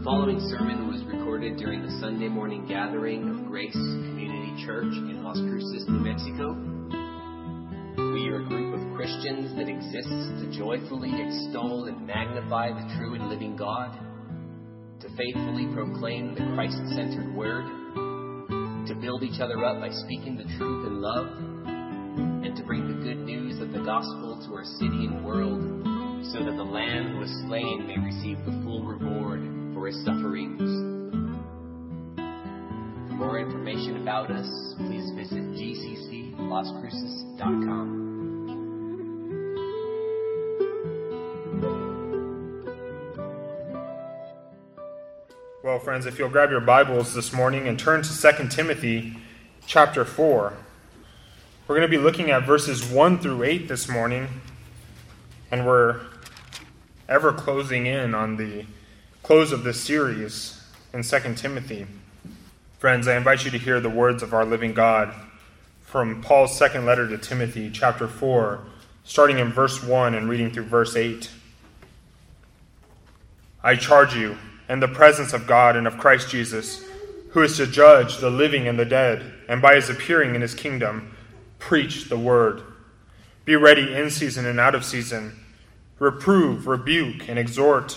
The following sermon was recorded during the Sunday morning gathering of Grace Community Church in Las Cruces, New Mexico. We are a group of Christians that exists to joyfully extol and magnify the true and living God, to faithfully proclaim the Christ centered word, to build each other up by speaking the truth in love, and to bring the good news of the gospel to our city and world so that the Lamb who was slain may receive the full reward for his sufferings. For more information about us, please visit gcclascruces.com. Well, friends, if you'll grab your Bibles this morning and turn to 2 Timothy chapter 4. We're going to be looking at verses 1 through 8 this morning, and we're ever closing in on the close of this series in 2 Timothy. Friends, I invite you to hear the words of our living God from Paul's second letter to Timothy, chapter 4, starting in verse 1 and reading through verse 8. I charge you, in the presence of God and of Christ Jesus, who is to judge the living and the dead, and by his appearing in his kingdom, preach the word. Be ready in season and out of season. Reprove, rebuke, and exhort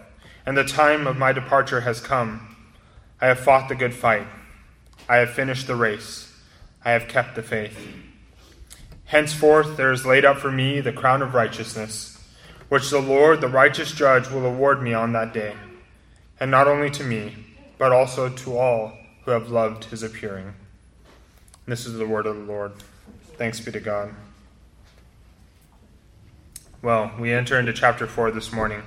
and the time of my departure has come. I have fought the good fight, I have finished the race, I have kept the faith. Henceforth there is laid up for me the crown of righteousness which the Lord, the righteous judge, will award me on that day, and not only to me, but also to all who have loved his appearing. This is the word of the Lord. Thanks be to God. Well, we enter into chapter 4 this morning.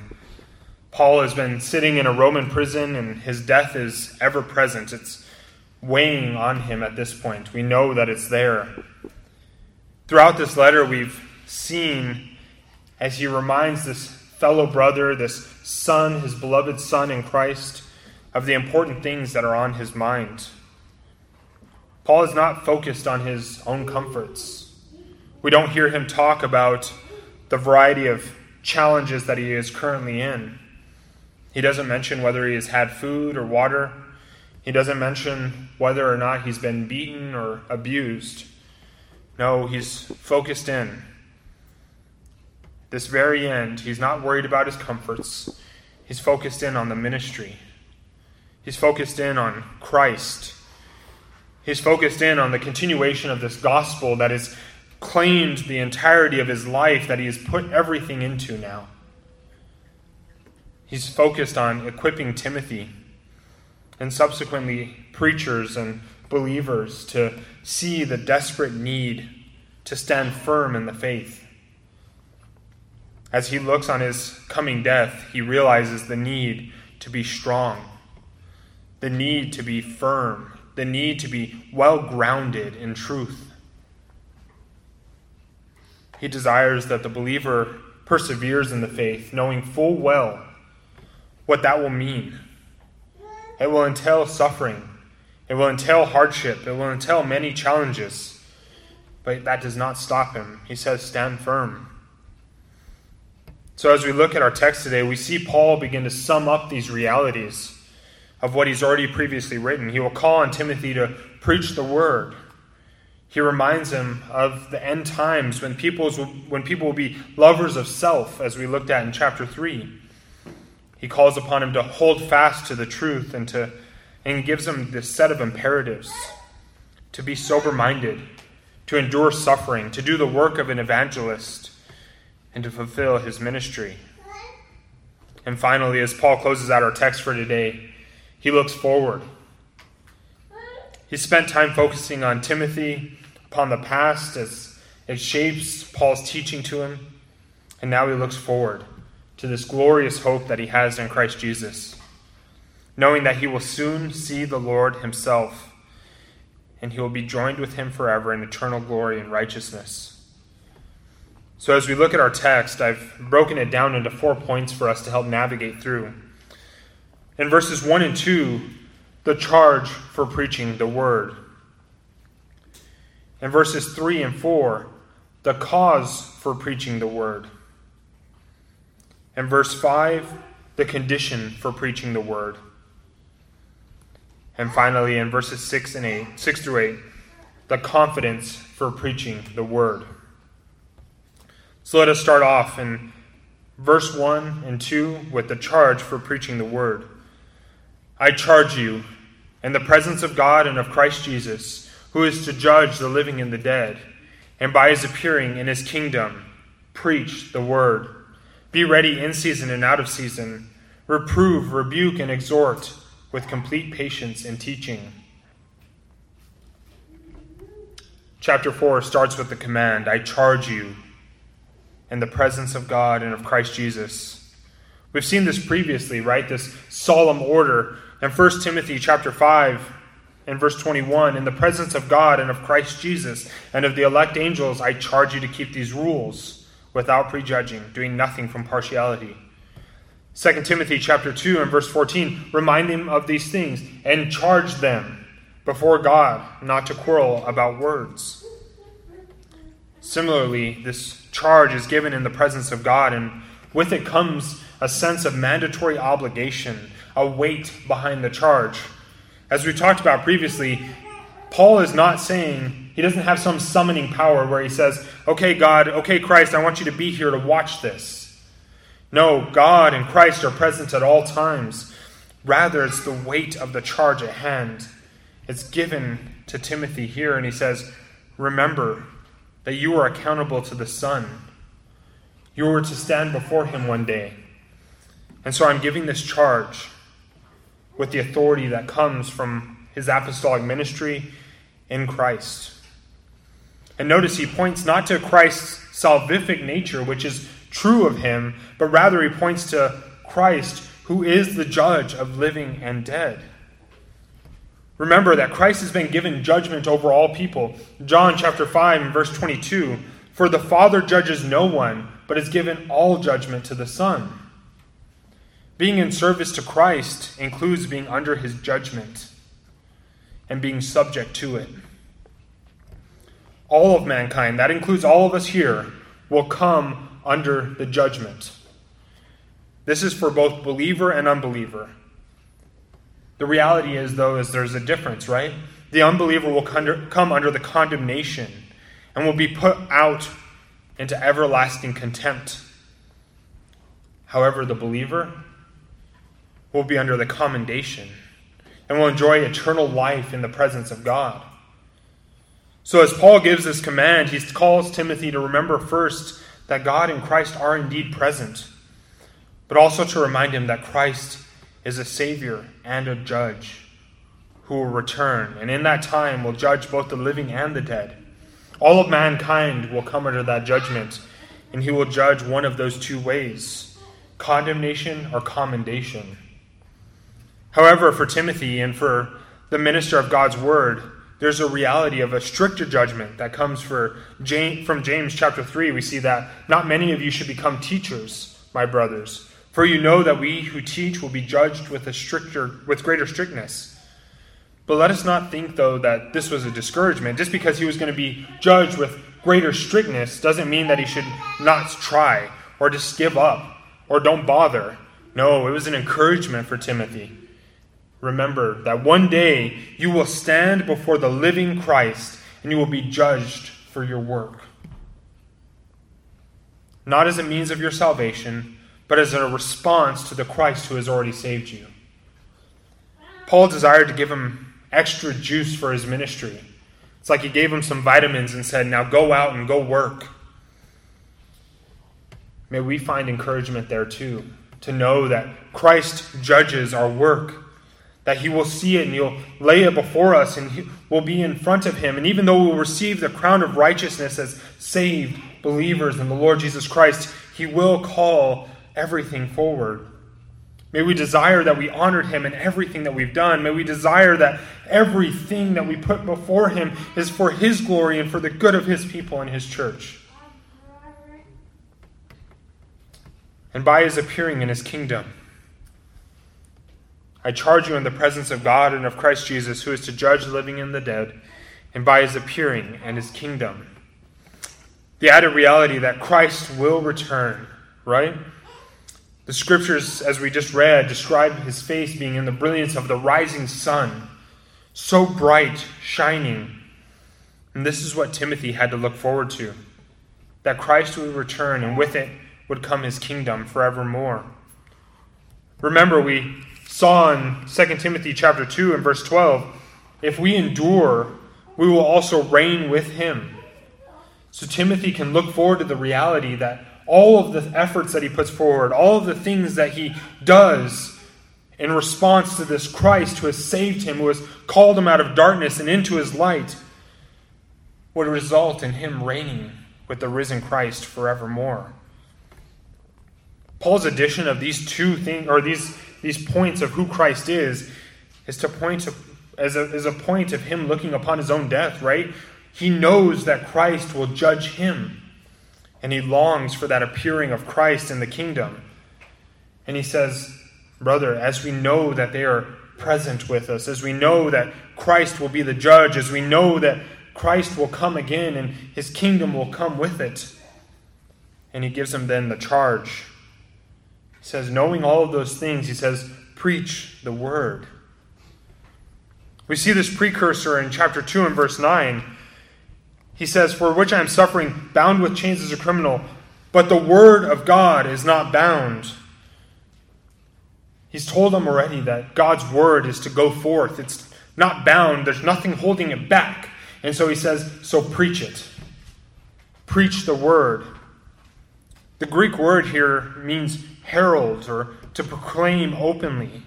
Paul has been sitting in a Roman prison, and his death is ever present. It's weighing on him at this point. We know that it's there. Throughout this letter, we've seen as he reminds this fellow brother, this son, his beloved son in Christ, of the important things that are on his mind. Paul is not focused on his own comforts. We don't hear him talk about the variety of challenges that he is currently in. He doesn't mention whether he has had food or water. He doesn't mention whether or not he's been beaten or abused. No, he's focused in this very end, he's not worried about his comforts. He's focused in on the ministry. He's focused in on Christ. He's focused in on the continuation of this gospel that has claimed the entirety of his life, that he has put everything into now. He's focused on equipping Timothy and subsequently preachers and believers to see the desperate need to stand firm in the faith. As he looks on his coming death, he realizes the need to be strong, the need to be firm, the need to be well grounded in truth. He desires that the believer perseveres in the faith, knowing full well what that will mean. It will entail suffering, it will entail hardship, it will entail many challenges. But that does not stop him. He says, Stand firm. So, as we look at our text today, we see Paul begin to sum up these realities of what he's already previously written. He will call on Timothy to preach the word. He reminds him of the end times when, people's, when people will be lovers of self, as we looked at in chapter 3. He calls upon him to hold fast to the truth and, to, and gives him this set of imperatives to be sober minded, to endure suffering, to do the work of an evangelist and to fulfill his ministry. And finally, as Paul closes out our text for today, he looks forward. He spent time focusing on Timothy, upon the past as it shapes Paul's teaching to him, and now he looks forward to this glorious hope that he has in Christ Jesus. knowing that he will soon see the Lord himself, and he will be joined with him forever in eternal glory and righteousness. So, as we look at our text, I've broken it down into four points for us to help navigate through. In verses 1 and 2, the charge for preaching the word. In verses 3 and 4, the cause for preaching the word. In verse 5, the condition for preaching the word. And finally, in verses 6 and 8, 6 through 8, the confidence for preaching the word. So let us start off in verse 1 and 2 with the charge for preaching the word. I charge you, in the presence of God and of Christ Jesus, who is to judge the living and the dead, and by his appearing in his kingdom, preach the word. Be ready in season and out of season. Reprove, rebuke, and exhort with complete patience and teaching. Chapter 4 starts with the command I charge you in the presence of God and of Christ Jesus. We've seen this previously, right? This solemn order in 1 Timothy chapter 5 and verse 21 in the presence of God and of Christ Jesus and of the elect angels I charge you to keep these rules without prejudging, doing nothing from partiality. 2 Timothy chapter 2 and verse 14 remind them of these things and charge them before God not to quarrel about words. Similarly, this charge is given in the presence of God, and with it comes a sense of mandatory obligation, a weight behind the charge. As we talked about previously, Paul is not saying, he doesn't have some summoning power where he says, okay, God, okay, Christ, I want you to be here to watch this. No, God and Christ are present at all times. Rather, it's the weight of the charge at hand. It's given to Timothy here, and he says, Remember that you are accountable to the Son. You were to stand before him one day. And so I'm giving this charge with the authority that comes from his apostolic ministry in Christ. And notice he points not to Christ's salvific nature, which is true of him, but rather he points to Christ, who is the judge of living and dead. Remember that Christ has been given judgment over all people. John chapter 5 verse 22 For the Father judges no one, but has given all judgment to the Son. Being in service to Christ includes being under his judgment and being subject to it. All of mankind, that includes all of us here, will come under the judgment. This is for both believer and unbeliever. The reality is, though, is there's a difference, right? The unbeliever will come under the condemnation and will be put out into everlasting contempt. However, the believer will be under the commendation and will enjoy eternal life in the presence of God. So, as Paul gives this command, he calls Timothy to remember first that God and Christ are indeed present, but also to remind him that Christ is a Savior and a judge who will return, and in that time will judge both the living and the dead. All of mankind will come under that judgment, and he will judge one of those two ways condemnation or commendation. However, for Timothy and for the minister of God's word, there's a reality of a stricter judgment that comes for James, from James chapter 3. We see that not many of you should become teachers, my brothers, for you know that we who teach will be judged with a stricter with greater strictness. But let us not think though that this was a discouragement. Just because he was going to be judged with greater strictness doesn't mean that he should not try or just give up or don't bother. No, it was an encouragement for Timothy. Remember that one day you will stand before the living Christ and you will be judged for your work. Not as a means of your salvation, but as a response to the Christ who has already saved you. Paul desired to give him extra juice for his ministry. It's like he gave him some vitamins and said, Now go out and go work. May we find encouragement there too, to know that Christ judges our work that he will see it and he'll lay it before us and we'll be in front of him. And even though we'll receive the crown of righteousness as saved believers in the Lord Jesus Christ, he will call everything forward. May we desire that we honored him in everything that we've done. May we desire that everything that we put before him is for his glory and for the good of his people and his church. And by his appearing in his kingdom, I charge you in the presence of God and of Christ Jesus, who is to judge the living and the dead, and by his appearing and his kingdom. The added reality that Christ will return, right? The scriptures, as we just read, describe his face being in the brilliance of the rising sun, so bright, shining. And this is what Timothy had to look forward to that Christ would return, and with it would come his kingdom forevermore. Remember, we saw in 2 Timothy chapter 2 and verse 12, if we endure, we will also reign with him. So Timothy can look forward to the reality that all of the efforts that he puts forward, all of the things that he does in response to this Christ who has saved him, who has called him out of darkness and into his light, would result in him reigning with the risen Christ forevermore. Paul's addition of these two things, or these, these points of who Christ is, is to point to as a, as a point of him looking upon his own death, right? He knows that Christ will judge him and he longs for that appearing of Christ in the kingdom. And he says, Brother, as we know that they are present with us, as we know that Christ will be the judge, as we know that Christ will come again and his kingdom will come with it. And he gives him then the charge. He says, knowing all of those things, he says, preach the word. We see this precursor in chapter 2 and verse 9 he says, For which I am suffering, bound with chains as a criminal, but the word of God is not bound. He's told them already that God's word is to go forth. It's not bound, there's nothing holding it back. And so he says, So preach it. Preach the word. The Greek word here means herald or to proclaim openly.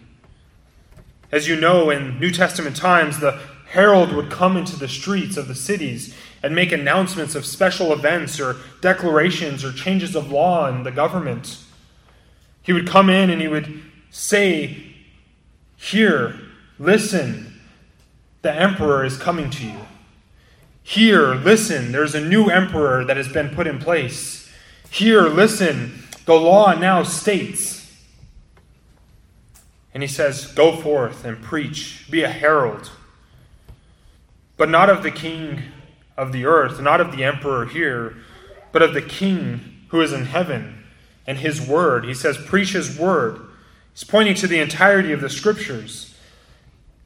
As you know, in New Testament times, the herald would come into the streets of the cities and make announcements of special events or declarations or changes of law in the government. He would come in and he would say, Here, listen, the emperor is coming to you. Here, listen, there's a new emperor that has been put in place. Here, listen, the law now states. And he says, Go forth and preach, be a herald, but not of the king of the earth, not of the emperor here, but of the king who is in heaven and his word. He says, Preach his word. He's pointing to the entirety of the scriptures.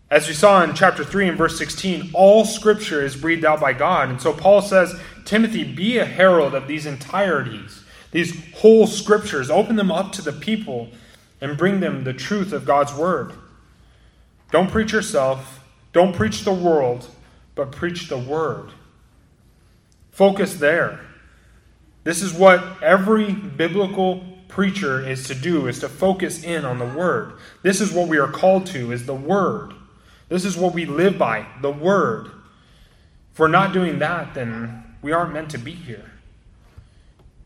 As we saw in chapter 3 and verse 16, all scripture is breathed out by God. And so Paul says, Timothy, be a herald of these entireties, these whole scriptures. Open them up to the people and bring them the truth of God's word. Don't preach yourself, don't preach the world, but preach the word. Focus there. This is what every biblical preacher is to do is to focus in on the word. This is what we are called to is the word. This is what we live by, the word. If we're not doing that, then we aren't meant to be here.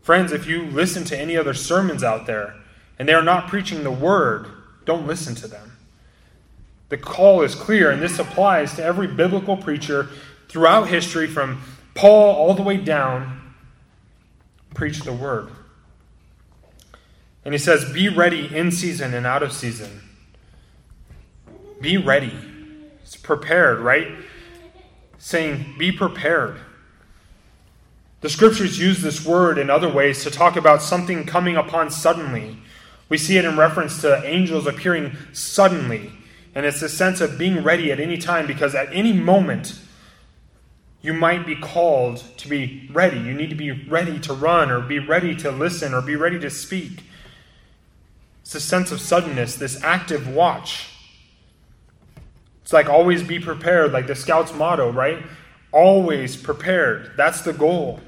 Friends, if you listen to any other sermons out there and they are not preaching the word, don't listen to them. The call is clear, and this applies to every biblical preacher throughout history from Paul, all the way down, Preach the word. And he says, Be ready in season and out of season. Be ready. It's prepared, right? Saying, Be prepared. The scriptures use this word in other ways to talk about something coming upon suddenly. We see it in reference to angels appearing suddenly. And it's a sense of being ready at any time because at any moment, you might be called to be ready. You need to be ready to run or be ready to listen or be ready to speak. It's a sense of suddenness, this active watch. It's like always be prepared, like the Scouts motto, right? Always prepared. That's the goal.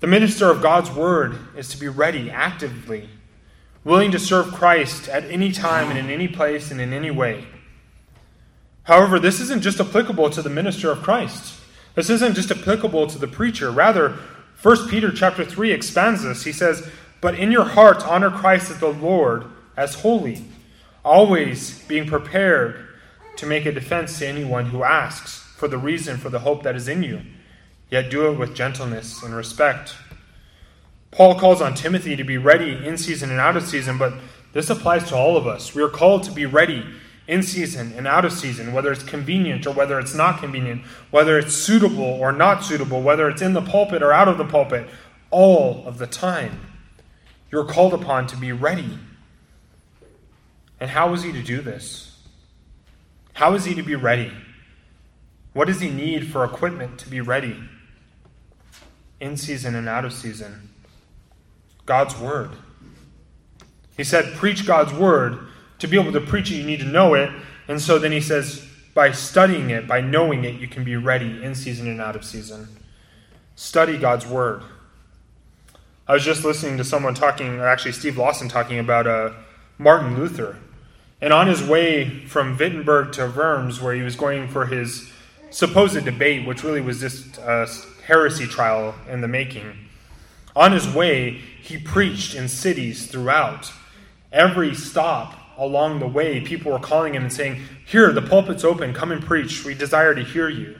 The minister of God's word is to be ready actively, willing to serve Christ at any time and in any place and in any way. However, this isn't just applicable to the minister of Christ. This isn't just applicable to the preacher. Rather, 1 Peter chapter 3 expands this. He says, But in your hearts honor Christ as the Lord, as holy, always being prepared to make a defense to anyone who asks for the reason for the hope that is in you, yet do it with gentleness and respect. Paul calls on Timothy to be ready in season and out of season, but this applies to all of us. We are called to be ready in season and out of season, whether it's convenient or whether it's not convenient, whether it's suitable or not suitable, whether it's in the pulpit or out of the pulpit, all of the time. You're called upon to be ready. And how is he to do this? How is he to be ready? What does he need for equipment to be ready in season and out of season? God's Word. He said, Preach God's Word. To be able to preach it, you need to know it. And so then he says, By studying it, by knowing it, you can be ready in season and out of season. Study God's Word. I was just listening to someone talking, or actually Steve Lawson talking about uh, Martin Luther. And on his way from Wittenberg to Worms, where he was going for his supposed debate, which really was just a heresy trial in the making, on his way, he preached in cities throughout. Every stop along the way, people were calling him and saying, Here, the pulpit's open, come and preach. We desire to hear you.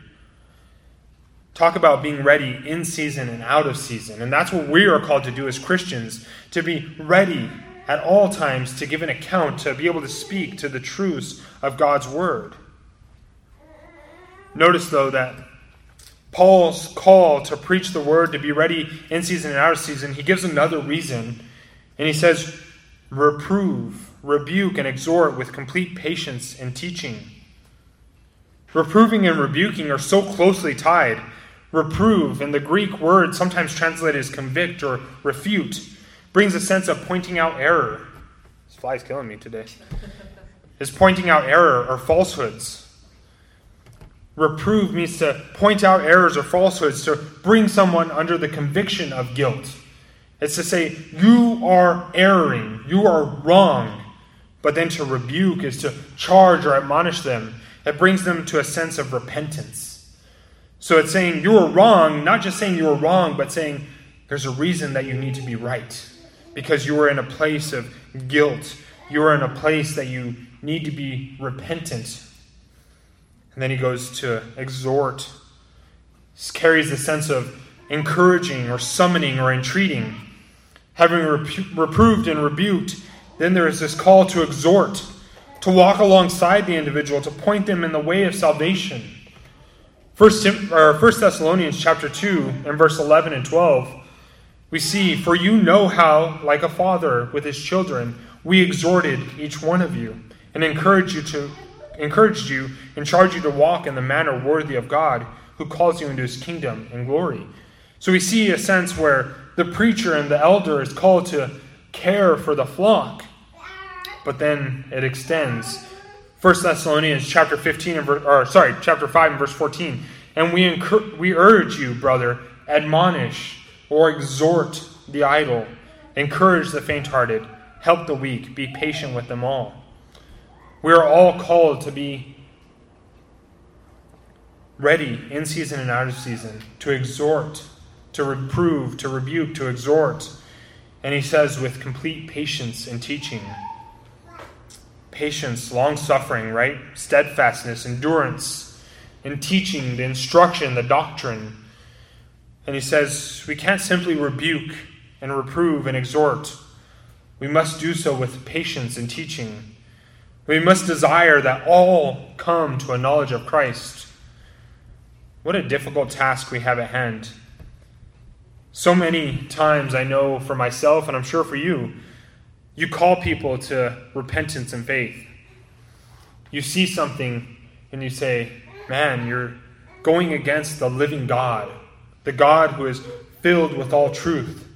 Talk about being ready in season and out of season. And that's what we are called to do as Christians to be ready at all times to give an account, to be able to speak to the truths of God's Word. Notice, though, that Paul's call to preach the word, to be ready in season and out of season, he gives another reason. And he says, reprove, rebuke, and exhort with complete patience and teaching. Reproving and rebuking are so closely tied. Reprove, in the Greek word sometimes translated as convict or refute, brings a sense of pointing out error. This fly's killing me today. Is pointing out error or falsehoods. Reprove means to point out errors or falsehoods, to bring someone under the conviction of guilt. It's to say, you are erring, you are wrong. But then to rebuke is to charge or admonish them. It brings them to a sense of repentance. So it's saying you are wrong, not just saying you are wrong, but saying there's a reason that you need to be right. Because you are in a place of guilt. You are in a place that you need to be repentant and then he goes to exhort. Carries the sense of encouraging or summoning or entreating. Having reproved and rebuked, then there is this call to exhort, to walk alongside the individual, to point them in the way of salvation. First, First Thessalonians chapter 2 and verse 11 and 12, we see, For you know how, like a father with his children, we exhorted each one of you and encouraged you to encouraged you and charged you to walk in the manner worthy of God who calls you into his kingdom and glory. So we see a sense where the preacher and the elder is called to care for the flock. But then it extends. 1 Thessalonians chapter 15 and verse, or sorry, chapter 5 and verse 14. And we incur, we urge you, brother, admonish or exhort the idle, encourage the faint-hearted, help the weak, be patient with them all. We are all called to be ready in season and out of season, to exhort, to reprove, to rebuke, to exhort. And he says, with complete patience and teaching. Patience, long suffering, right? Steadfastness, endurance in teaching, the instruction, the doctrine. And he says, we can't simply rebuke and reprove and exhort. We must do so with patience and teaching. We must desire that all come to a knowledge of Christ. What a difficult task we have at hand. So many times, I know for myself, and I'm sure for you, you call people to repentance and faith. You see something and you say, Man, you're going against the living God, the God who is filled with all truth.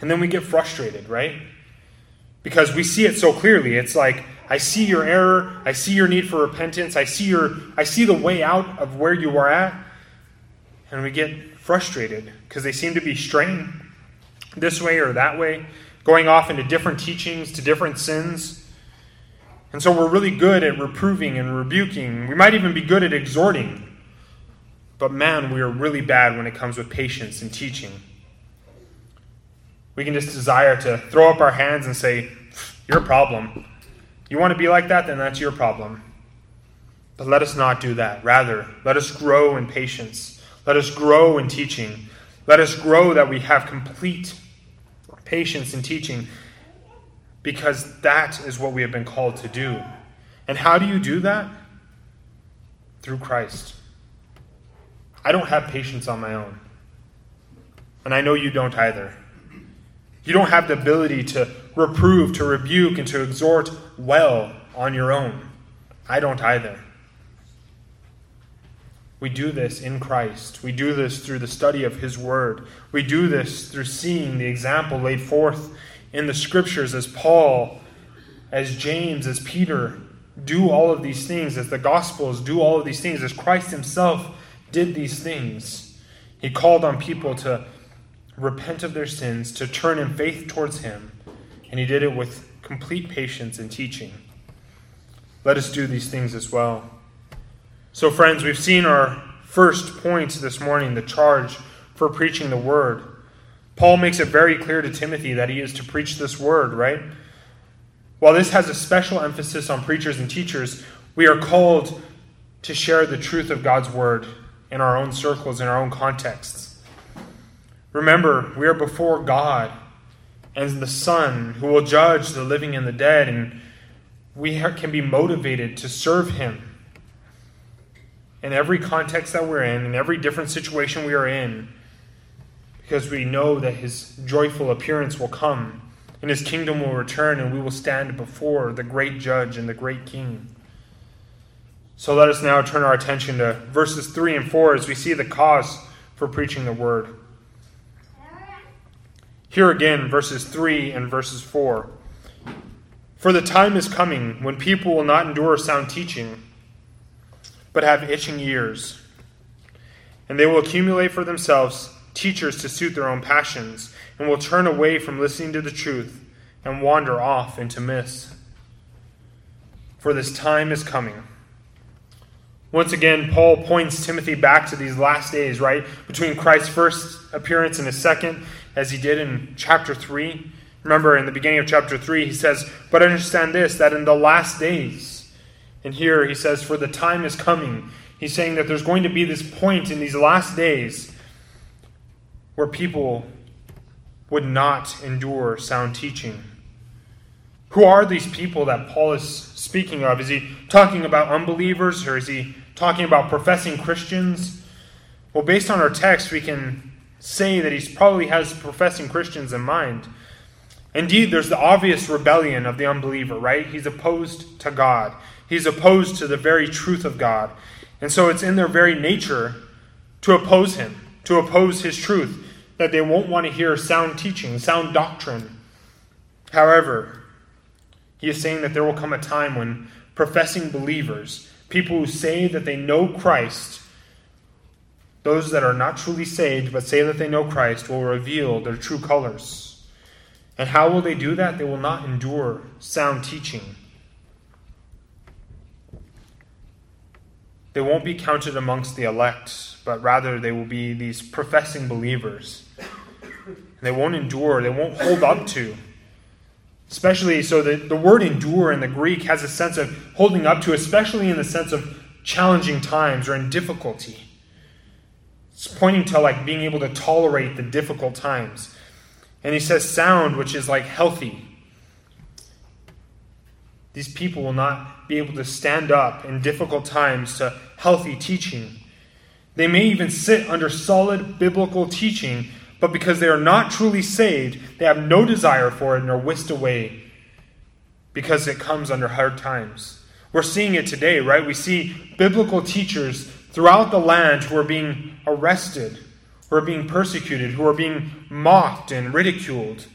And then we get frustrated, right? Because we see it so clearly. It's like, I see your error, I see your need for repentance, I see your I see the way out of where you are at, and we get frustrated because they seem to be straying this way or that way, going off into different teachings to different sins. And so we're really good at reproving and rebuking. We might even be good at exhorting. But man, we are really bad when it comes with patience and teaching. We can just desire to throw up our hands and say, Your problem. You want to be like that? Then that's your problem. But let us not do that. Rather, let us grow in patience. Let us grow in teaching. Let us grow that we have complete patience in teaching because that is what we have been called to do. And how do you do that? Through Christ. I don't have patience on my own. And I know you don't either. You don't have the ability to reprove, to rebuke, and to exhort well on your own. I don't either. We do this in Christ. We do this through the study of His Word. We do this through seeing the example laid forth in the Scriptures as Paul, as James, as Peter do all of these things, as the Gospels do all of these things, as Christ Himself did these things. He called on people to repent of their sins, to turn in faith towards Him, and He did it with complete patience and teaching. Let us do these things as well. So, friends, we've seen our first point this morning the charge for preaching the word. Paul makes it very clear to Timothy that he is to preach this word, right? While this has a special emphasis on preachers and teachers, we are called to share the truth of God's word in our own circles, in our own contexts. Remember, we are before God and the Son who will judge the living and the dead, and we can be motivated to serve Him in every context that we're in, in every different situation we are in, because we know that his joyful appearance will come and his kingdom will return and we will stand before the great judge and the great king. So let us now turn our attention to verses 3 and 4 as we see the cause for preaching the word. Here again, verses 3 and verses 4. For the time is coming when people will not endure sound teaching but have itching ears. And they will accumulate for themselves teachers to suit their own passions, and will turn away from listening to the truth and wander off into myths. For this time is coming. Once again, Paul points Timothy back to these last days, right? Between Christ's first appearance and his second, as he did in chapter 3. Remember, in the beginning of chapter 3, he says, But understand this, that in the last days, and here he says, For the time is coming. He's saying that there's going to be this point in these last days where people would not endure sound teaching. Who are these people that Paul is speaking of? Is he talking about unbelievers or is he talking about professing Christians? Well, based on our text, we can say that he probably has professing Christians in mind. Indeed, there's the obvious rebellion of the unbeliever, right? He's opposed to God. He's opposed to the very truth of God. And so it's in their very nature to oppose him, to oppose his truth, that they won't want to hear sound teaching, sound doctrine. However, he is saying that there will come a time when professing believers, people who say that they know Christ, those that are not truly saved but say that they know Christ, will reveal their true colors. And how will they do that? They will not endure sound teaching. they won't be counted amongst the elect, but rather they will be these professing believers. They won't endure, they won't hold up to. Especially, so the, the word endure in the Greek has a sense of holding up to, especially in the sense of challenging times or in difficulty. It's pointing to like being able to tolerate the difficult times. And he says sound, which is like healthy. These people will not be able to stand up in difficult times to healthy teaching. They may even sit under solid biblical teaching, but because they are not truly saved, they have no desire for it and are whisked away because it comes under hard times. We're seeing it today, right? We see biblical teachers throughout the land who are being arrested, who are being persecuted, who are being mocked and ridiculed.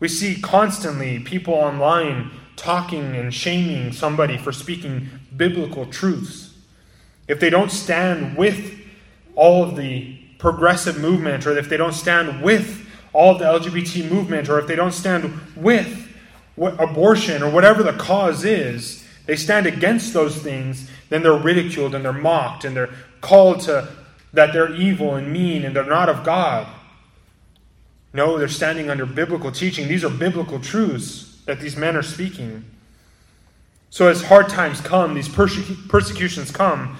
We see constantly people online talking and shaming somebody for speaking biblical truths, if they don't stand with all of the progressive movement, or if they don't stand with all of the LGBT movement, or if they don't stand with abortion or whatever the cause is, they stand against those things, then they're ridiculed and they're mocked and they're called to that they're evil and mean and they're not of God. No, they're standing under biblical teaching. These are biblical truths. that these men are speaking. So, as hard times come, these persecutions come,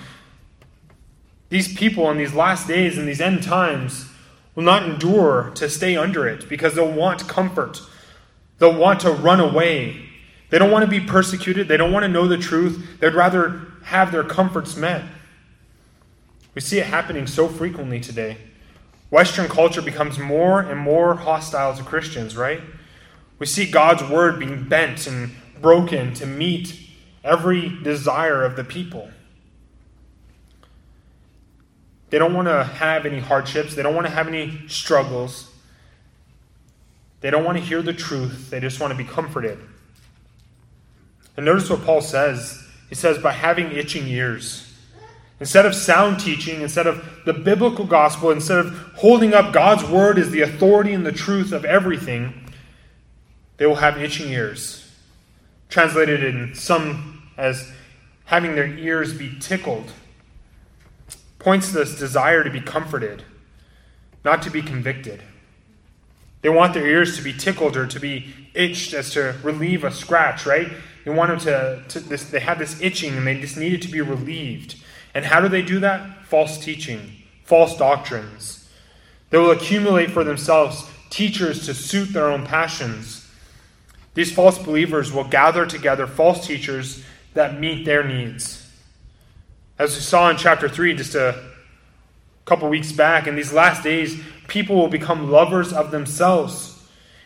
these people in these last days, in these end times, will not endure to stay under it because they'll want comfort. They'll want to run away. They don't want to be persecuted. They don't want to know the truth. They'd rather have their comforts met. We see it happening so frequently today. Western culture becomes more and more hostile to Christians, right? We see God's word being bent and broken to meet every desire of the people. They don't want to have any hardships, they don't want to have any struggles. They don't want to hear the truth, they just want to be comforted. And notice what Paul says. He says, by having itching ears. Instead of sound teaching, instead of the biblical gospel, instead of holding up God's word as the authority and the truth of everything, they will have itching ears. Translated in some as having their ears be tickled. Points to this desire to be comforted, not to be convicted. They want their ears to be tickled or to be itched as to relieve a scratch, right? They want them to, to this, they have this itching and they just needed to be relieved. And how do they do that? False teaching, false doctrines. They will accumulate for themselves teachers to suit their own passions. These false believers will gather together false teachers that meet their needs. As we saw in chapter 3 just a couple weeks back, in these last days, people will become lovers of themselves,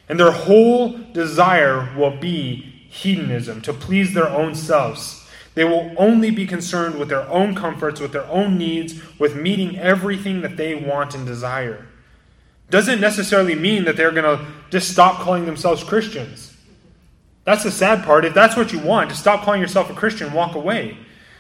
and their whole desire will be hedonism, to please their own selves. They will only be concerned with their own comforts, with their own needs, with meeting everything that they want and desire. Doesn't necessarily mean that they're going to just stop calling themselves Christians. That's the sad part. If that's what you want, to stop calling yourself a Christian, walk away.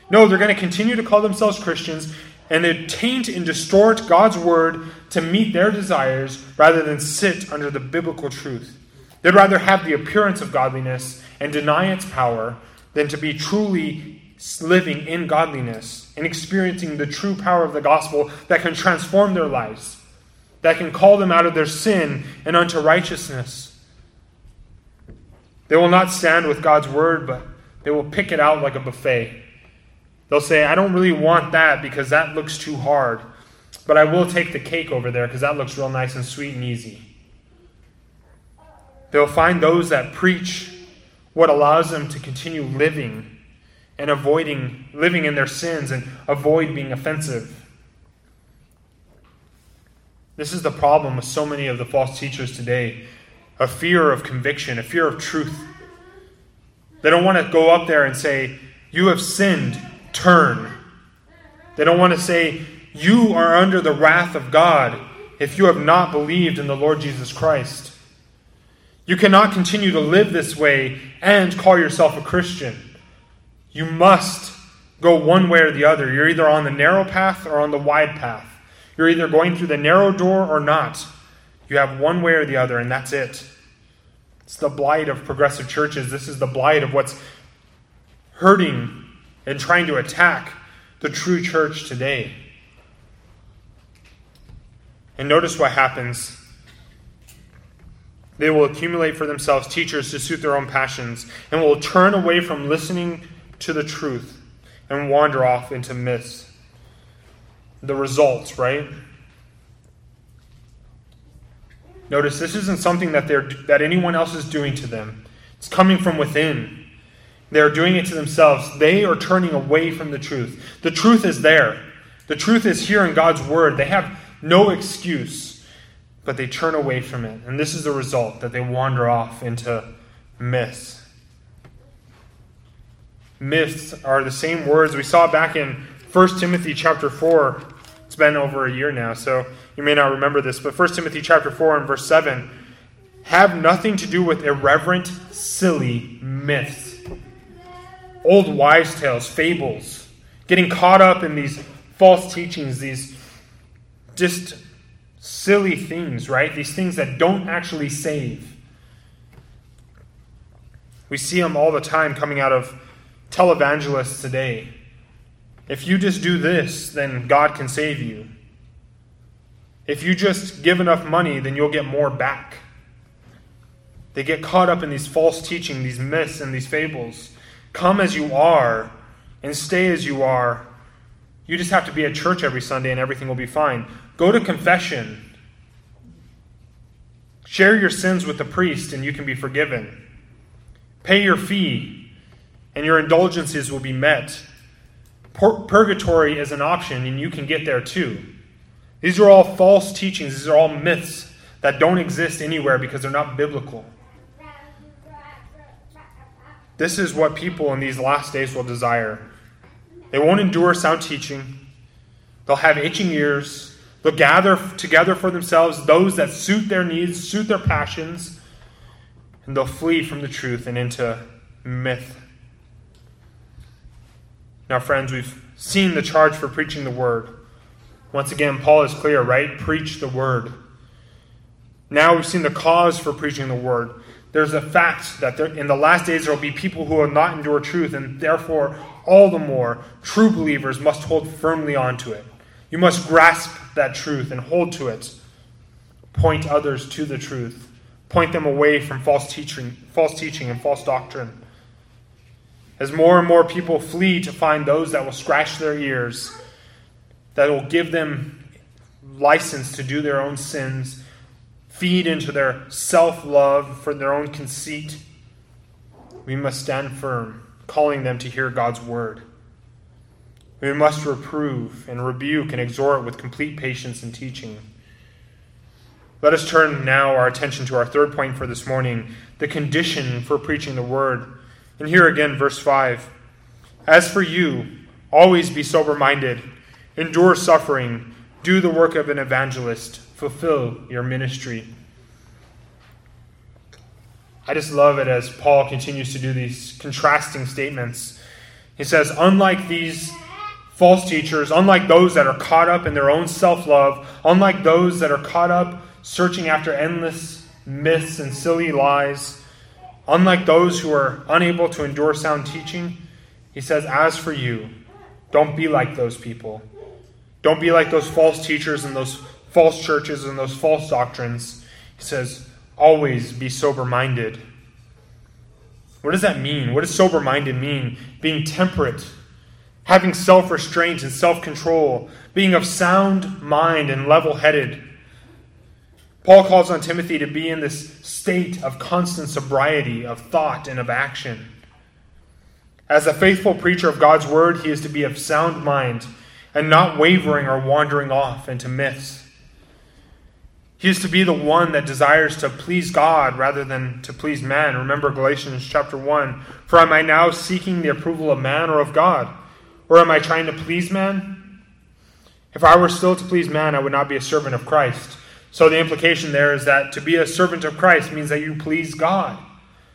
No, they're going to continue to call themselves Christians and they taint and distort God's word to meet their desires rather than sit under the biblical truth. They'd rather have the appearance of godliness and deny its power than to be truly living in godliness and experiencing the true power of the gospel that can transform their lives, that can call them out of their sin and unto righteousness. They will not stand with God's word, but they will pick it out like a buffet. They'll say, I don't really want that because that looks too hard, but I will take the cake over there because that looks real nice and sweet and easy. They'll find those that preach what allows them to continue living and avoiding living in their sins and avoid being offensive. This is the problem with so many of the false teachers today a fear of conviction, a fear of truth. They don't want to go up there and say, You have sinned, turn. They don't want to say, You are under the wrath of God if you have not believed in the Lord Jesus Christ. You cannot continue to live this way and call yourself a Christian. You must go one way or the other. You're either on the narrow path or on the wide path. You're either going through the narrow door or not. You have one way or the other, and that's it. It's the blight of progressive churches. This is the blight of what's hurting and trying to attack the true church today. And notice what happens they will accumulate for themselves teachers to suit their own passions and will turn away from listening to the truth and wander off into myths. The results, right? Notice this isn't something that they're that anyone else is doing to them. It's coming from within. They're doing it to themselves. They are turning away from the truth. The truth is there. The truth is here in God's word. They have no excuse but they turn away from it. And this is the result that they wander off into myths. Myths are the same words we saw back in 1 Timothy chapter 4. It's been over a year now, so you may not remember this, but 1 Timothy chapter 4 and verse 7 have nothing to do with irreverent, silly myths. Old wives' tales, fables, getting caught up in these false teachings, these just silly things, right? These things that don't actually save. We see them all the time coming out of televangelists today. If you just do this, then God can save you. If you just give enough money, then you'll get more back. They get caught up in these false teaching, these myths, and these fables. Come as you are and stay as you are. You just have to be at church every Sunday and everything will be fine. Go to confession. Share your sins with the priest and you can be forgiven. Pay your fee and your indulgences will be met. Purgatory is an option and you can get there too. These are all false teachings, these are all myths that don't exist anywhere because they're not biblical. This is what people in these last days will desire. They won't endure sound teaching. They'll have itching ears. They'll gather together for themselves those that suit their needs, suit their passions, and they'll flee from the truth and into myth. Now, friends, we've seen the charge for preaching the word. Once again, Paul is clear, right? Preach the word. Now we've seen the cause for preaching the word. There's a fact that there, in the last days there will be people who will not endure truth, and therefore, all the more, true believers must hold firmly onto it. You must grasp that truth and hold to it. Point others to the truth. Point them away from false teaching, false teaching and false doctrine. As more and more people flee to find those that will scratch their ears, that will give them license to do their own sins, feed into their self love for their own conceit, we must stand firm, calling them to hear God's word. We must reprove and rebuke and exhort with complete patience and teaching. Let us turn now our attention to our third point for this morning the condition for preaching the word. And here again, verse 5 As for you, always be sober minded, endure suffering, do the work of an evangelist, fulfill your ministry. I just love it as Paul continues to do these contrasting statements. He says, unlike these false teachers, unlike those that are caught up in their own self love, unlike those that are caught up searching after endless myths and silly lies, unlike those who are unable to endure sound teaching, he says, As for you, don't be like those people. Don't be like those false teachers and those false churches and those false doctrines. He says, Always be sober minded. What does that mean? What does sober minded mean? Being temperate, having self restraint and self control, being of sound mind and level headed Paul calls on Timothy to be in this state of constant sobriety of thought and of action. As a faithful preacher of God's word, he is to be of sound mind and not wavering or wandering off into myths. He is to be the one that desires to please God rather than to please man. Remember Galatians chapter 1 For am I now seeking the approval of man or of God? Or am I trying to please man? If I were still to please man, I would not be a servant of Christ. So the implication there is that to be a servant of Christ means that you please God.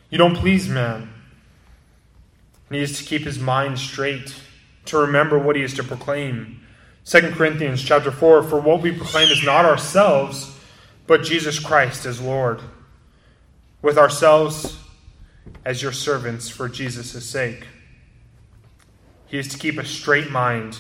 You don't please man. He is to keep his mind straight, to remember what he is to proclaim. 2 Corinthians chapter 4 For what we proclaim is not ourselves, but Jesus Christ as Lord, with ourselves as your servants for Jesus' sake. He is to keep a straight mind,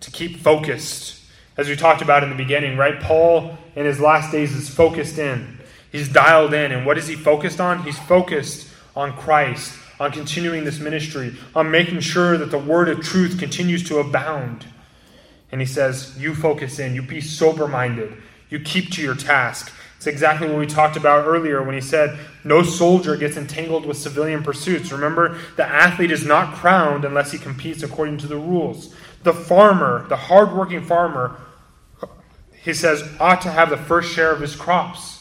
to keep focused as we talked about in the beginning, right? Paul in his last days is focused in. He's dialed in. And what is he focused on? He's focused on Christ, on continuing this ministry, on making sure that the word of truth continues to abound. And he says, You focus in, you be sober minded, you keep to your task. It's exactly what we talked about earlier when he said, No soldier gets entangled with civilian pursuits. Remember, the athlete is not crowned unless he competes according to the rules. The farmer, the hardworking farmer, he says, ought to have the first share of his crops.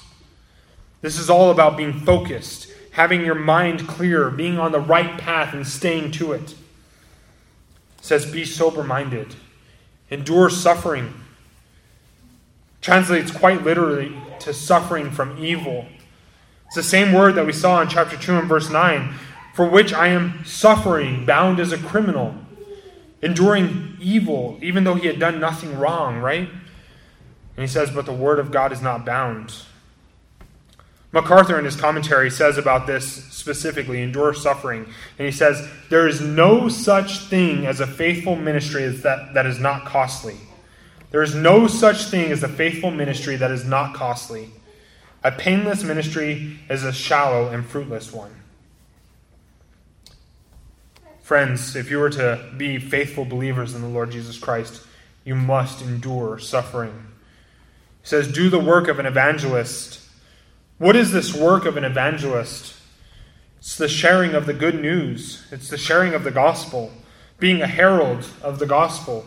This is all about being focused, having your mind clear, being on the right path and staying to it. It says, be sober minded, endure suffering. Translates quite literally to suffering from evil. It's the same word that we saw in chapter 2 and verse 9, for which I am suffering, bound as a criminal enduring evil, even though he had done nothing wrong, right? And he says, But the word of God is not bound. MacArthur, in his commentary, says about this specifically endure suffering. And he says, There is no such thing as a faithful ministry that, that is not costly. There is no such thing as a faithful ministry that is not costly. A painless ministry is a shallow and fruitless one. Friends, if you were to be faithful believers in the Lord Jesus Christ, you must endure suffering. He says, Do the work of an evangelist. What is this work of an evangelist? It's the sharing of the good news, it's the sharing of the gospel, being a herald of the gospel.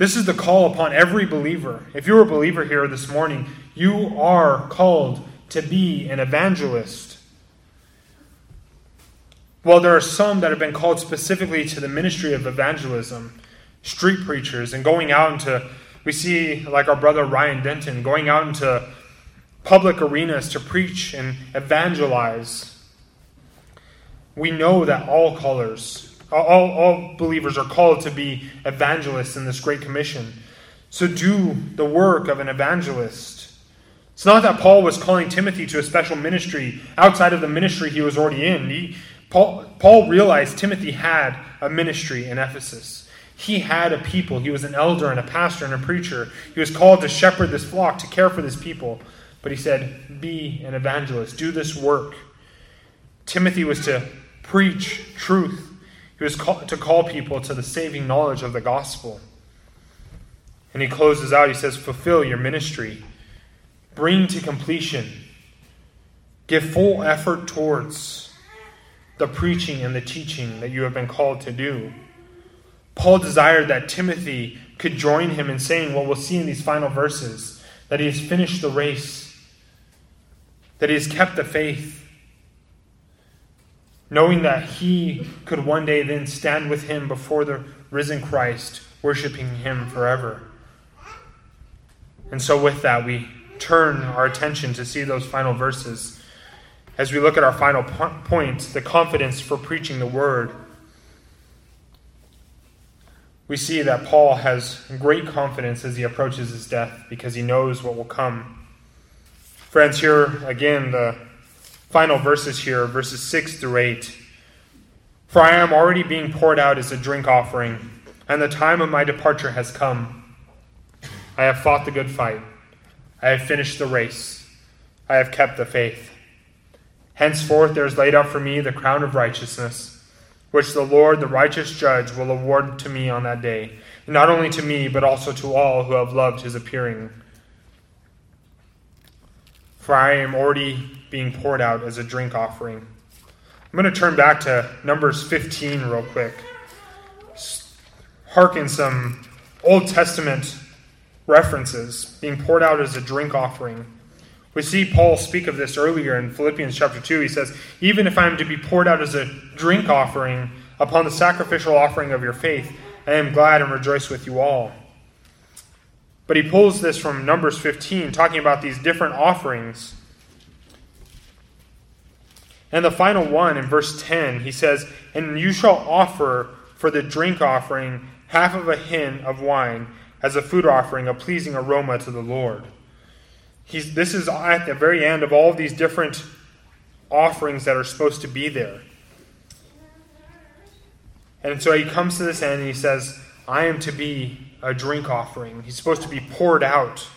This is the call upon every believer. If you're a believer here this morning, you are called to be an evangelist. Well, there are some that have been called specifically to the ministry of evangelism, street preachers, and going out into, we see like our brother Ryan Denton, going out into public arenas to preach and evangelize. We know that all callers, all, all believers are called to be evangelists in this Great Commission. So do the work of an evangelist. It's not that Paul was calling Timothy to a special ministry outside of the ministry he was already in. He, Paul, Paul realized Timothy had a ministry in Ephesus. He had a people. He was an elder and a pastor and a preacher. He was called to shepherd this flock, to care for this people. But he said, Be an evangelist, do this work. Timothy was to preach truth, he was to call people to the saving knowledge of the gospel. And he closes out, he says, Fulfill your ministry, bring to completion, give full effort towards the preaching and the teaching that you have been called to do. Paul desired that Timothy could join him in saying what we'll see in these final verses that he has finished the race, that he has kept the faith, knowing that he could one day then stand with him before the risen Christ, worshiping him forever. And so, with that, we turn our attention to see those final verses as we look at our final point, the confidence for preaching the word, we see that Paul has great confidence as he approaches his death because he knows what will come. Friends, here again, the final verses here, verses 6 through 8. For I am already being poured out as a drink offering, and the time of my departure has come. I have fought the good fight, I have finished the race, I have kept the faith. Henceforth there is laid up for me the crown of righteousness, which the Lord, the righteous judge, will award to me on that day, not only to me, but also to all who have loved his appearing. For I am already being poured out as a drink offering. I'm going to turn back to Numbers 15 real quick. Hearken some Old Testament references being poured out as a drink offering. We see Paul speak of this earlier in Philippians chapter 2. He says, Even if I am to be poured out as a drink offering upon the sacrificial offering of your faith, I am glad and rejoice with you all. But he pulls this from Numbers 15, talking about these different offerings. And the final one in verse 10, he says, And you shall offer for the drink offering half of a hin of wine as a food offering, a pleasing aroma to the Lord. He's, this is at the very end of all of these different offerings that are supposed to be there. And so he comes to this end and he says, I am to be a drink offering. He's supposed to be poured out.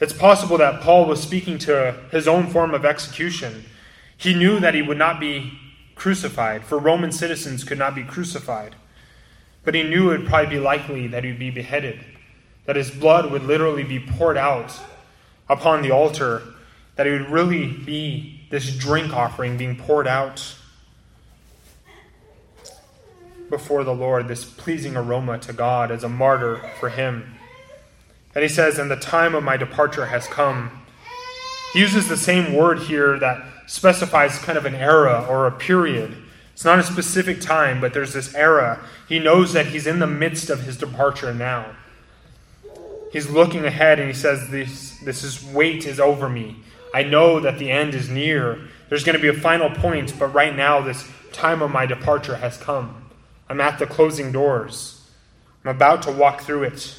It's possible that Paul was speaking to his own form of execution. He knew that he would not be crucified, for Roman citizens could not be crucified. But he knew it would probably be likely that he would be beheaded, that his blood would literally be poured out upon the altar, that it would really be this drink offering being poured out before the Lord, this pleasing aroma to God as a martyr for Him. And he says, And the time of my departure has come. He uses the same word here that specifies kind of an era or a period. It's not a specific time, but there's this era. He knows that he's in the midst of his departure now. He's looking ahead and he says, This, this is weight is over me. I know that the end is near. There's going to be a final point, but right now, this time of my departure has come. I'm at the closing doors. I'm about to walk through it.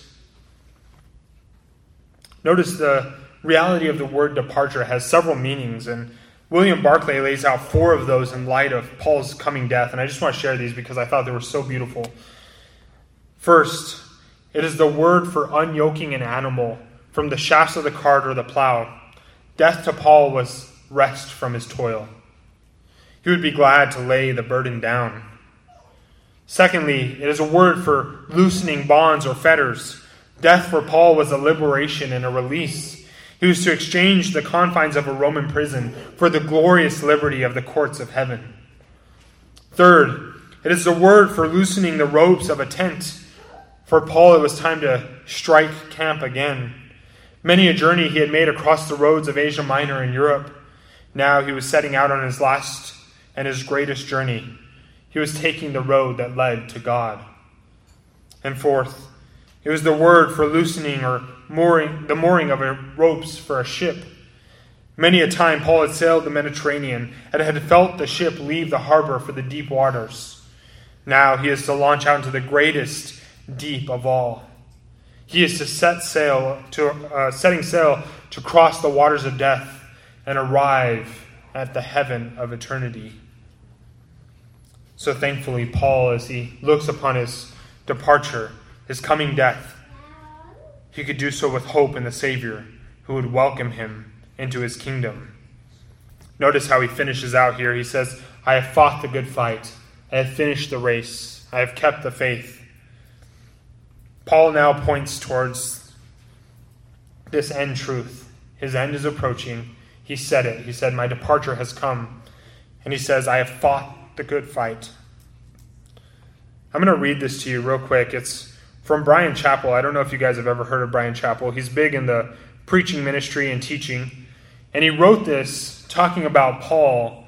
Notice the reality of the word departure has several meanings, and William Barclay lays out four of those in light of Paul's coming death, and I just want to share these because I thought they were so beautiful. First, it is the word for unyoking an animal from the shafts of the cart or the plow. death to Paul was rest from his toil. He would be glad to lay the burden down. Secondly, it is a word for loosening bonds or fetters. Death for Paul was a liberation and a release. He was to exchange the confines of a Roman prison for the glorious liberty of the courts of heaven. Third, it is the word for loosening the ropes of a tent. For Paul, it was time to strike camp again. Many a journey he had made across the roads of Asia Minor and Europe. Now he was setting out on his last and his greatest journey he was taking the road that led to God. And fourth, it was the word for loosening or mooring, the mooring of ropes for a ship. Many a time Paul had sailed the Mediterranean and had felt the ship leave the harbor for the deep waters. Now he is to launch out into the greatest deep of all. He is to set sail to uh, setting sail to cross the waters of death and arrive at the heaven of eternity. So thankfully, Paul, as he looks upon his departure, his coming death, he could do so with hope in the Savior who would welcome him into his kingdom. Notice how he finishes out here. He says, I have fought the good fight, I have finished the race, I have kept the faith. Paul now points towards this end truth. His end is approaching. He said it. He said, My departure has come. And he says, I have fought the good fight. I'm going to read this to you real quick. It's from Bryan Chapell. I don't know if you guys have ever heard of Bryan Chapell. He's big in the preaching ministry and teaching. And he wrote this talking about Paul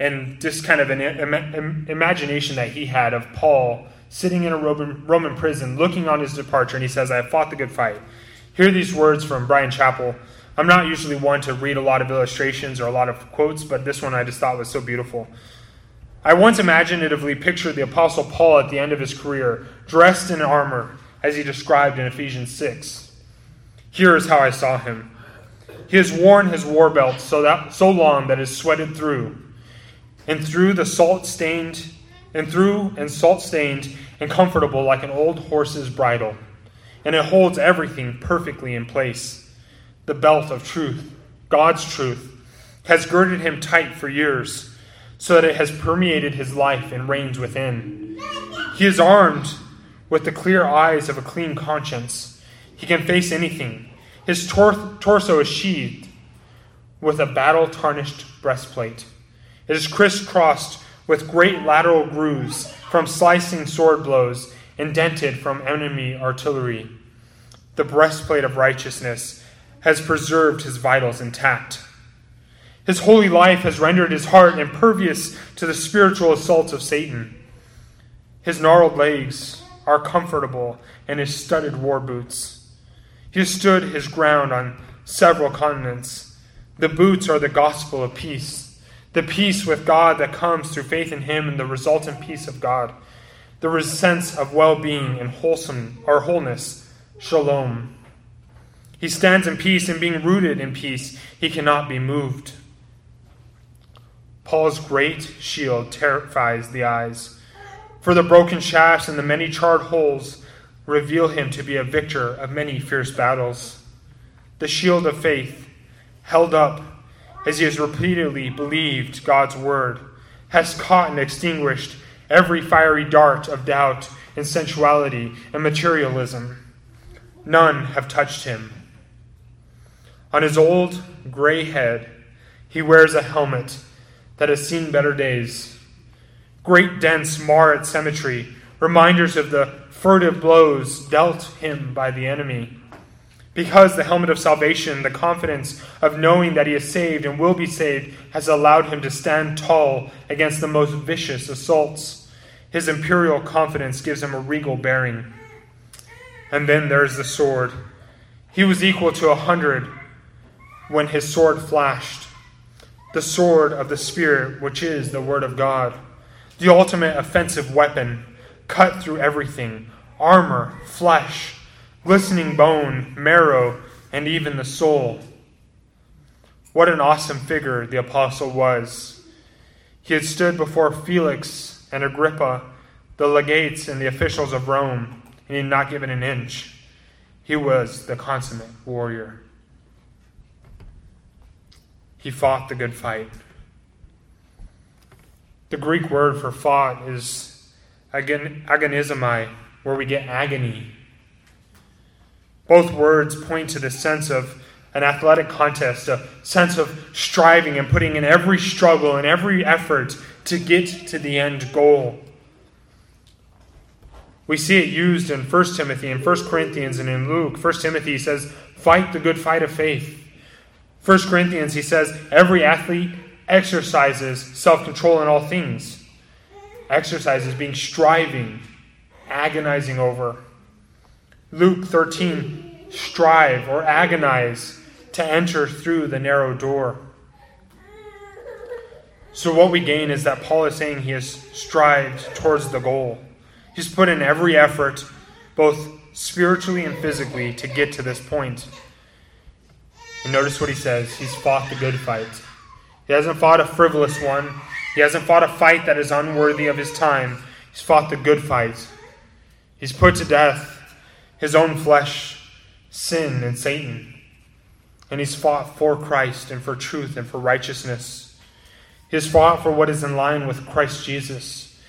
and just kind of an Im- imagination that he had of Paul sitting in a Roman, Roman prison looking on his departure. And he says, I have fought the good fight. Hear these words from Bryan Chapell. I'm not usually one to read a lot of illustrations or a lot of quotes, but this one I just thought was so beautiful. I once imaginatively pictured the Apostle Paul at the end of his career, dressed in armor, as he described in Ephesians 6. Here is how I saw him. He has worn his war belt so, that, so long that it is sweated through, and through the salt stained, and through and salt stained and comfortable like an old horse's bridle. And it holds everything perfectly in place. The belt of truth, God's truth, has girded him tight for years so that it has permeated his life and reigns within. He is armed with the clear eyes of a clean conscience. He can face anything. His tor- torso is sheathed with a battle tarnished breastplate. It is crisscrossed with great lateral grooves from slicing sword blows, indented from enemy artillery. The breastplate of righteousness has preserved his vitals intact. His holy life has rendered his heart impervious to the spiritual assaults of Satan. His gnarled legs are comfortable in his studded war boots. He has stood his ground on several continents. The boots are the gospel of peace, the peace with God that comes through faith in him and the resultant peace of God, the sense of well being and wholesome or wholeness, shalom. He stands in peace, and being rooted in peace, he cannot be moved. Paul's great shield terrifies the eyes, for the broken shafts and the many charred holes reveal him to be a victor of many fierce battles. The shield of faith, held up as he has repeatedly believed God's word, has caught and extinguished every fiery dart of doubt and sensuality and materialism. None have touched him. On his old gray head, he wears a helmet that has seen better days. Great dents mar its symmetry, reminders of the furtive blows dealt him by the enemy. Because the helmet of salvation, the confidence of knowing that he is saved and will be saved, has allowed him to stand tall against the most vicious assaults. His imperial confidence gives him a regal bearing. And then there's the sword. He was equal to a hundred when his sword flashed the sword of the Spirit, which is the Word of God, the ultimate offensive weapon, cut through everything armor, flesh, glistening bone, marrow, and even the soul. What an awesome figure the apostle was. He had stood before Felix and Agrippa, the legates and the officials of Rome, and he had not given an inch. He was the consummate warrior. He fought the good fight. The Greek word for fought is agon- agonizomai, where we get agony. Both words point to the sense of an athletic contest, a sense of striving and putting in every struggle and every effort to get to the end goal. We see it used in 1 Timothy in 1 Corinthians and in Luke. 1 Timothy says, Fight the good fight of faith. 1 Corinthians, he says, Every athlete exercises self control in all things. Exercises being striving, agonizing over. Luke 13, strive or agonize to enter through the narrow door. So, what we gain is that Paul is saying he has strived towards the goal. He's put in every effort, both spiritually and physically, to get to this point. And notice what he says he's fought the good fight. He hasn't fought a frivolous one, he hasn't fought a fight that is unworthy of his time. He's fought the good fight. He's put to death his own flesh, sin, and Satan. And he's fought for Christ and for truth and for righteousness. He has fought for what is in line with Christ Jesus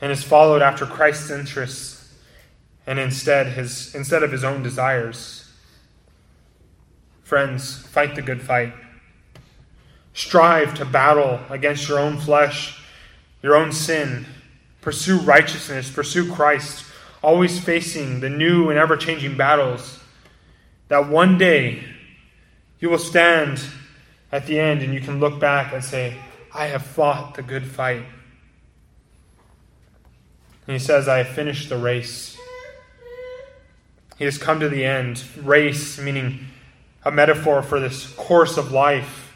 and has followed after Christ's interests and instead his instead of his own desires. Friends, fight the good fight. Strive to battle against your own flesh, your own sin. Pursue righteousness, pursue Christ, always facing the new and ever changing battles. That one day you will stand at the end and you can look back and say, I have fought the good fight. And he says, I have finished the race. He has come to the end. Race, meaning a metaphor for this course of life.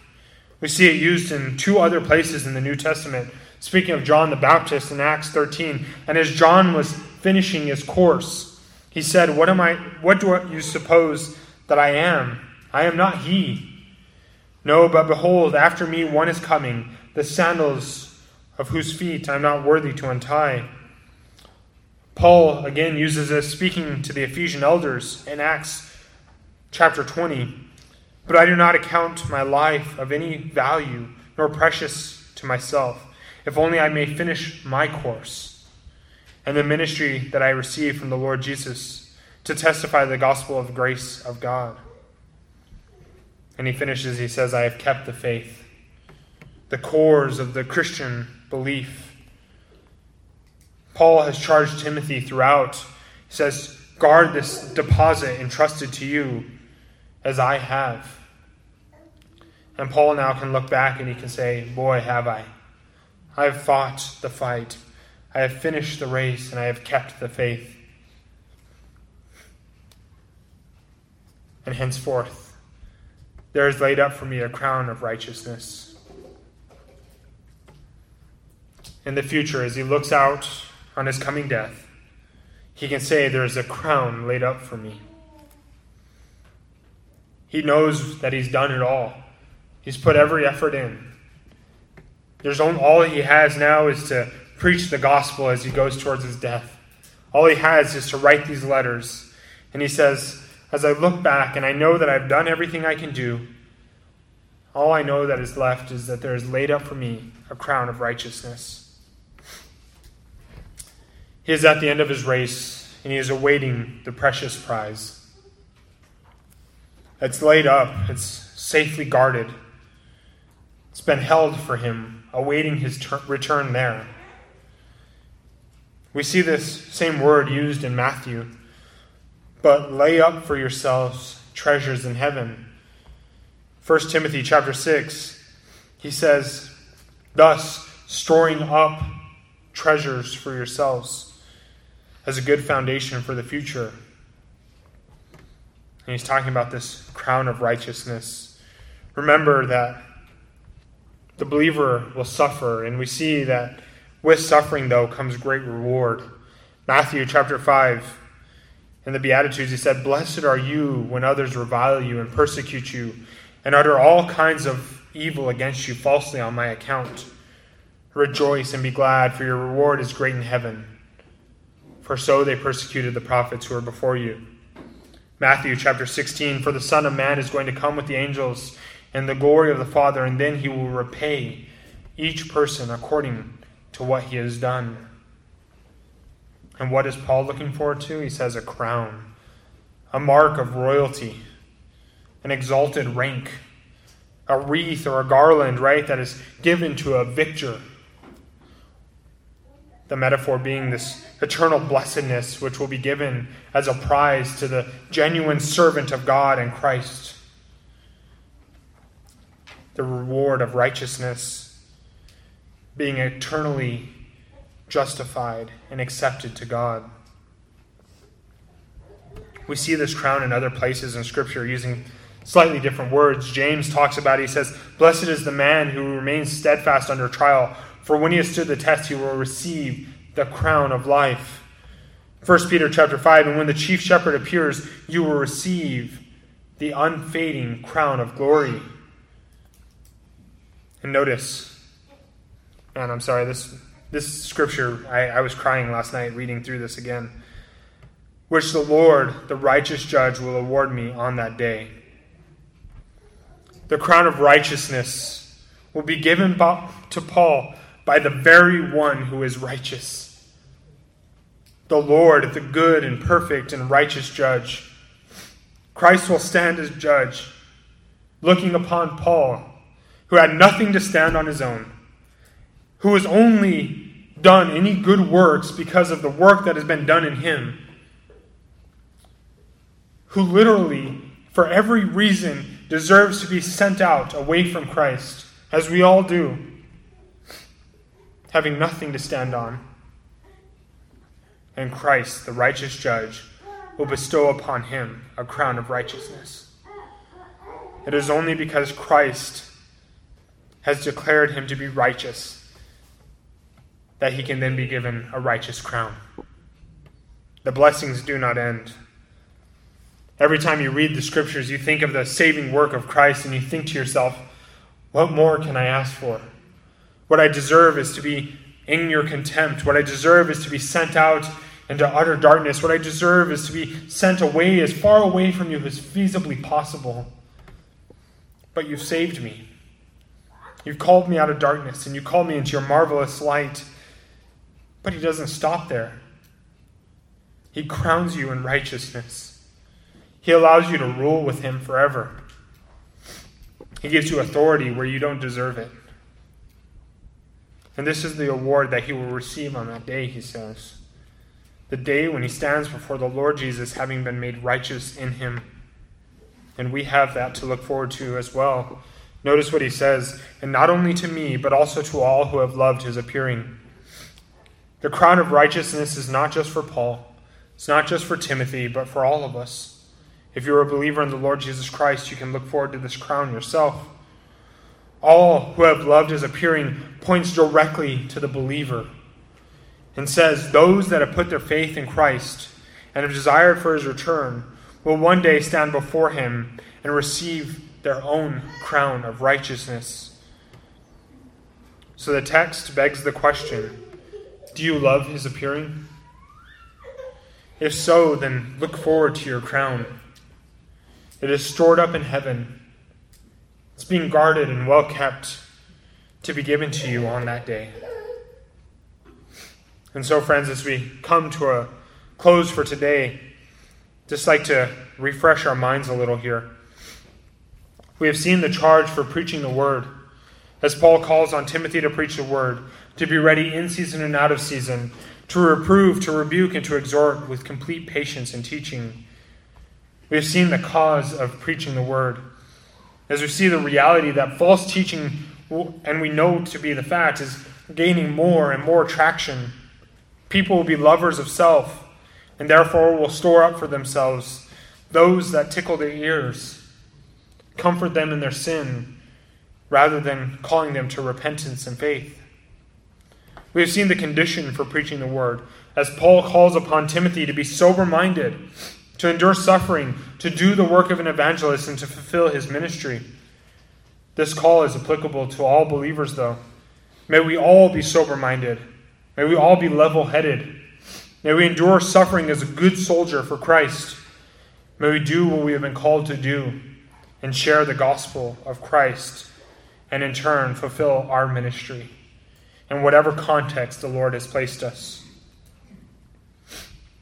We see it used in two other places in the New Testament. Speaking of John the Baptist in Acts 13, and as John was finishing his course, he said, What am I what do you suppose that I am? I am not he. No, but behold, after me one is coming, the sandals of whose feet I am not worthy to untie. Paul again uses this speaking to the Ephesian elders in Acts chapter 20. But I do not account my life of any value nor precious to myself, if only I may finish my course and the ministry that I received from the Lord Jesus to testify the gospel of grace of God. And he finishes, he says, I have kept the faith, the cores of the Christian belief Paul has charged Timothy throughout. He says, Guard this deposit entrusted to you as I have. And Paul now can look back and he can say, Boy, have I. I have fought the fight. I have finished the race and I have kept the faith. And henceforth, there is laid up for me a crown of righteousness. In the future, as he looks out on his coming death, he can say, There is a crown laid up for me. He knows that he's done it all. He's put every effort in. There's only, all he has now is to preach the gospel as he goes towards his death. All he has is to write these letters. And he says, As I look back and I know that I've done everything I can do, all I know that is left is that there is laid up for me a crown of righteousness. He is at the end of his race, and he is awaiting the precious prize. It's laid up, it's safely guarded. It's been held for him, awaiting his ter- return there. We see this same word used in Matthew. But lay up for yourselves treasures in heaven. 1 Timothy chapter 6, he says, Thus, storing up treasures for yourselves as a good foundation for the future. And he's talking about this crown of righteousness. Remember that the believer will suffer, and we see that with suffering, though, comes great reward. Matthew chapter 5, in the Beatitudes, he said, Blessed are you when others revile you and persecute you and utter all kinds of evil against you falsely on my account. Rejoice and be glad, for your reward is great in heaven for so they persecuted the prophets who were before you. Matthew chapter 16 For the Son of Man is going to come with the angels and the glory of the Father, and then he will repay each person according to what he has done. And what is Paul looking forward to? He says a crown, a mark of royalty, an exalted rank, a wreath or a garland, right, that is given to a victor. The metaphor being this eternal blessedness which will be given as a prize to the genuine servant of God and Christ. The reward of righteousness being eternally justified and accepted to God. We see this crown in other places in Scripture using slightly different words. James talks about. He says, Blessed is the man who remains steadfast under trial, for when he has stood the test, he will receive the crown of life. 1 Peter chapter 5, and when the chief shepherd appears, you will receive the unfading crown of glory. And notice, and I'm sorry, this, this scripture, I, I was crying last night reading through this again. Which the Lord, the righteous judge, will award me on that day. The crown of righteousness will be given to Paul by the very one who is righteous. The Lord, the good and perfect and righteous judge. Christ will stand as judge, looking upon Paul who had nothing to stand on his own, who has only done any good works because of the work that has been done in him, who literally, for every reason, deserves to be sent out away from Christ, as we all do, having nothing to stand on. And Christ, the righteous judge, will bestow upon him a crown of righteousness. It is only because Christ has declared him to be righteous, that he can then be given a righteous crown. The blessings do not end. Every time you read the scriptures, you think of the saving work of Christ and you think to yourself, what more can I ask for? What I deserve is to be in your contempt. What I deserve is to be sent out into utter darkness. What I deserve is to be sent away as far away from you as feasibly possible. But you've saved me. You've called me out of darkness and you called me into your marvelous light. But he doesn't stop there. He crowns you in righteousness. He allows you to rule with him forever. He gives you authority where you don't deserve it. And this is the award that he will receive on that day, he says. The day when he stands before the Lord Jesus, having been made righteous in him. And we have that to look forward to as well. Notice what he says, and not only to me, but also to all who have loved his appearing. The crown of righteousness is not just for Paul, it's not just for Timothy, but for all of us. If you're a believer in the Lord Jesus Christ, you can look forward to this crown yourself. All who have loved his appearing points directly to the believer and says, Those that have put their faith in Christ and have desired for his return will one day stand before him and receive their own crown of righteousness. So the text begs the question Do you love his appearing? If so, then look forward to your crown. It is stored up in heaven. It's being guarded and well kept to be given to you on that day. And so, friends, as we come to a close for today, just like to refresh our minds a little here. We have seen the charge for preaching the word, as Paul calls on Timothy to preach the word, to be ready in season and out of season, to reprove, to rebuke, and to exhort with complete patience and teaching. We have seen the cause of preaching the word. As we see the reality that false teaching, and we know to be the fact, is gaining more and more traction. People will be lovers of self, and therefore will store up for themselves those that tickle their ears comfort them in their sin rather than calling them to repentance and faith. We have seen the condition for preaching the word, as Paul calls upon Timothy to be sober minded, to endure suffering, to do the work of an evangelist, and to fulfill his ministry. This call is applicable to all believers, though. May we all be sober minded. May we all be level headed. May we endure suffering as a good soldier for Christ. May we do what we have been called to do and share the gospel of Christ, and in turn fulfill our ministry in whatever context the Lord has placed us.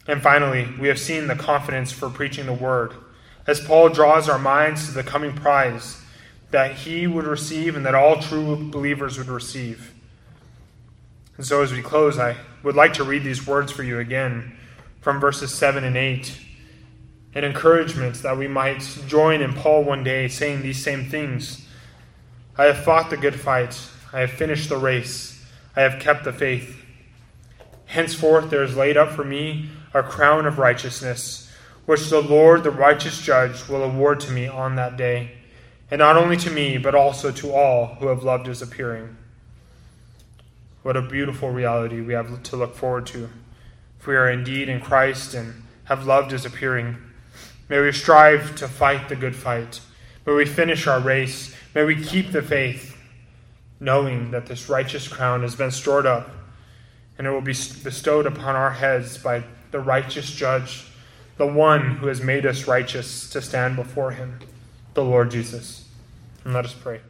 And finally, we have seen the confidence for preaching the word, as Paul draws our minds to the coming prize that he would receive and that all true believers would receive. And so, as we close, I would like to read these words for you again from verses 7 and 8 an encouragement that we might join in Paul one day saying these same things. I have fought the good fight, I have finished the race, I have kept the faith. Henceforth there is laid up for me a crown of righteousness, which the Lord, the righteous judge, will award to me on that day, and not only to me, but also to all who have loved his appearing. What a beautiful reality we have to look forward to. If we are indeed in Christ and have loved his appearing, May we strive to fight the good fight. May we finish our race. May we keep the faith, knowing that this righteous crown has been stored up and it will be bestowed upon our heads by the righteous judge, the one who has made us righteous to stand before him, the Lord Jesus. And let us pray.